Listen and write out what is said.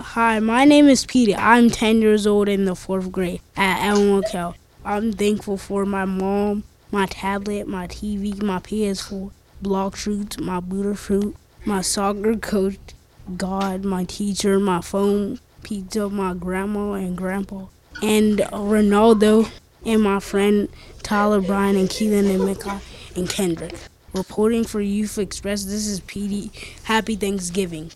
Hi, my name is Petey. I'm 10 years old in the fourth grade at Elmwood Cal. I'm thankful for my mom, my tablet, my TV, my PS4, block shoots, my Buddha fruit, my soccer coach, God, my teacher, my phone, pizza, my grandma and grandpa, and Ronaldo, and my friend Tyler, Brian, and Keelan, and Micah, and Kendrick. Reporting for Youth Express, this is Petey. Happy Thanksgiving.